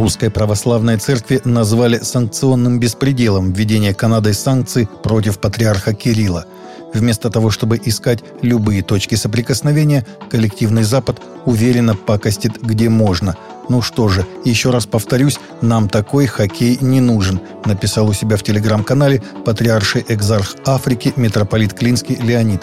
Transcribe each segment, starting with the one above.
Русской Православной Церкви назвали санкционным беспределом введение Канадой санкций против патриарха Кирилла. Вместо того, чтобы искать любые точки соприкосновения, коллективный Запад уверенно пакостит где можно. «Ну что же, еще раз повторюсь, нам такой хоккей не нужен», написал у себя в телеграм-канале патриарший экзарх Африки митрополит Клинский Леонид.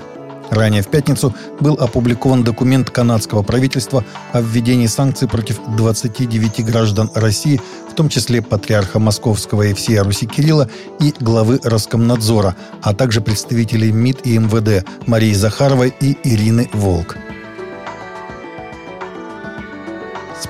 Ранее в пятницу был опубликован документ канадского правительства о введении санкций против 29 граждан России, в том числе патриарха Московского и всея Руси Кирилла и главы Роскомнадзора, а также представителей МИД и МВД Марии Захаровой и Ирины Волк.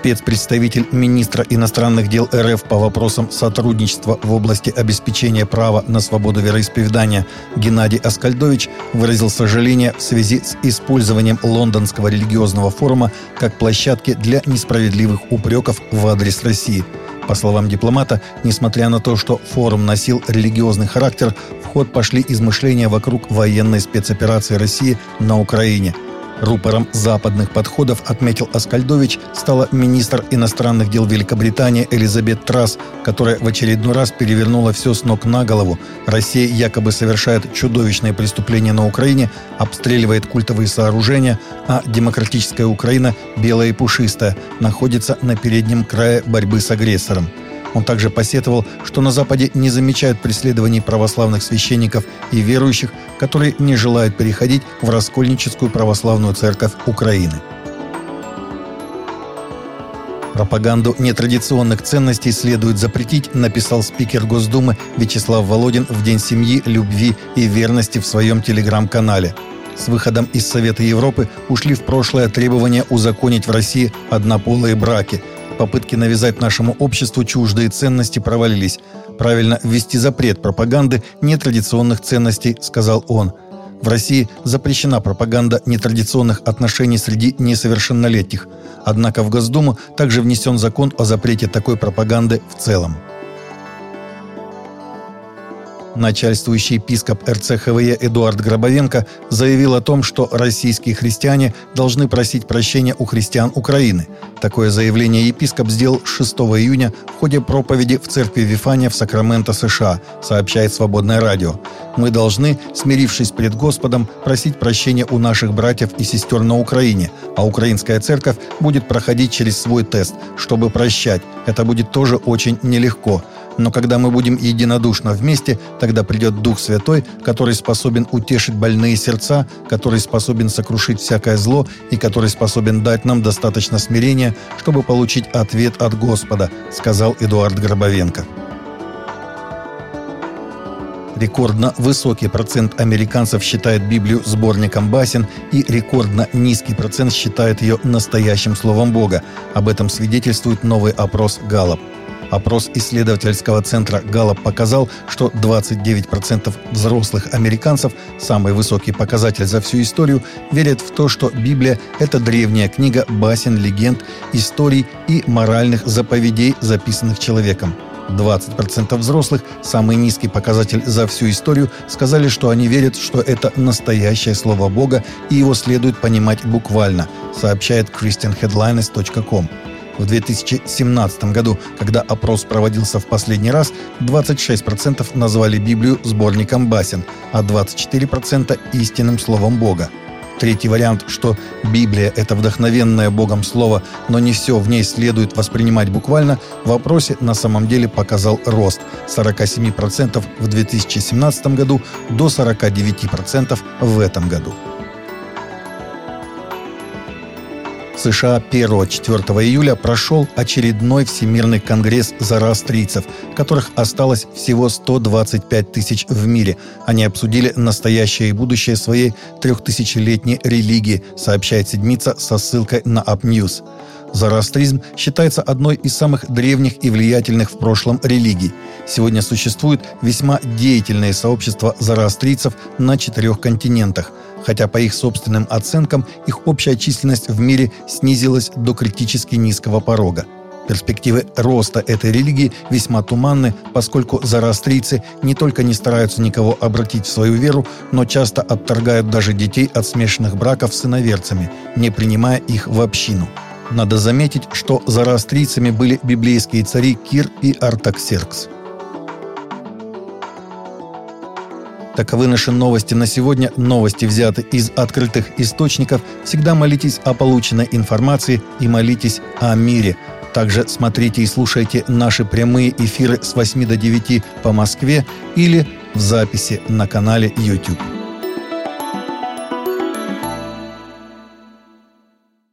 Спецпредставитель министра иностранных дел РФ по вопросам сотрудничества в области обеспечения права на свободу вероисповедания Геннадий Аскальдович выразил сожаление в связи с использованием Лондонского религиозного форума как площадки для несправедливых упреков в адрес России. По словам дипломата, несмотря на то, что форум носил религиозный характер, в ход пошли измышления вокруг военной спецоперации России на Украине – Рупором западных подходов, отметил Аскальдович, стала министр иностранных дел Великобритании Элизабет Трасс, которая в очередной раз перевернула все с ног на голову. Россия якобы совершает чудовищные преступления на Украине, обстреливает культовые сооружения, а демократическая Украина, белая и пушистая, находится на переднем крае борьбы с агрессором. Он также посетовал, что на Западе не замечают преследований православных священников и верующих, которые не желают переходить в раскольническую православную церковь Украины. Пропаганду нетрадиционных ценностей следует запретить, написал спикер Госдумы Вячеслав Володин в День семьи, любви и верности в своем телеграм-канале. С выходом из Совета Европы ушли в прошлое требования узаконить в России однополые браки – Попытки навязать нашему обществу чуждые ценности провалились. Правильно ввести запрет пропаганды нетрадиционных ценностей, сказал он. В России запрещена пропаганда нетрадиционных отношений среди несовершеннолетних. Однако в Госдуму также внесен закон о запрете такой пропаганды в целом. Начальствующий епископ РЦХВЕ Эдуард Гробовенко заявил о том, что российские христиане должны просить прощения у христиан Украины. Такое заявление епископ сделал 6 июня в ходе проповеди в церкви Вифания в Сакраменто, США, сообщает «Свободное радио». «Мы должны, смирившись перед Господом, просить прощения у наших братьев и сестер на Украине, а украинская церковь будет проходить через свой тест, чтобы прощать. Это будет тоже очень нелегко. Но когда мы будем единодушно вместе, тогда придет Дух Святой, который способен утешить больные сердца, который способен сокрушить всякое зло и который способен дать нам достаточно смирения, чтобы получить ответ от Господа», сказал Эдуард Гробовенко. Рекордно высокий процент американцев считает Библию сборником басен и рекордно низкий процент считает ее настоящим словом Бога. Об этом свидетельствует новый опрос Галлоп. Опрос исследовательского центра Галлоп показал, что 29% взрослых американцев, самый высокий показатель за всю историю, верят в то, что Библия – это древняя книга басен, легенд, историй и моральных заповедей, записанных человеком. 20% взрослых, самый низкий показатель за всю историю, сказали, что они верят, что это настоящее слово Бога и его следует понимать буквально, сообщает christianheadlines.com. В 2017 году, когда опрос проводился в последний раз, 26% назвали Библию сборником басен, а 24% истинным словом Бога. Третий вариант, что Библия – это вдохновенное Богом слово, но не все в ней следует воспринимать буквально, в вопросе на самом деле показал рост с 47% в 2017 году до 49% в этом году. США 1-4 июля прошел очередной Всемирный конгресс зороастрийцев, которых осталось всего 125 тысяч в мире. Они обсудили настоящее и будущее своей трехтысячелетней религии, сообщает Седмица со ссылкой на UpNews. Зороастризм считается одной из самых древних и влиятельных в прошлом религий. Сегодня существует весьма деятельное сообщество зороастрийцев на четырех континентах – хотя по их собственным оценкам их общая численность в мире снизилась до критически низкого порога. Перспективы роста этой религии весьма туманны, поскольку зороастрийцы не только не стараются никого обратить в свою веру, но часто отторгают даже детей от смешанных браков с иноверцами, не принимая их в общину. Надо заметить, что зороастрийцами были библейские цари Кир и Артаксеркс. Таковы наши новости на сегодня. Новости взяты из открытых источников. Всегда молитесь о полученной информации и молитесь о мире. Также смотрите и слушайте наши прямые эфиры с 8 до 9 по Москве или в записи на канале YouTube.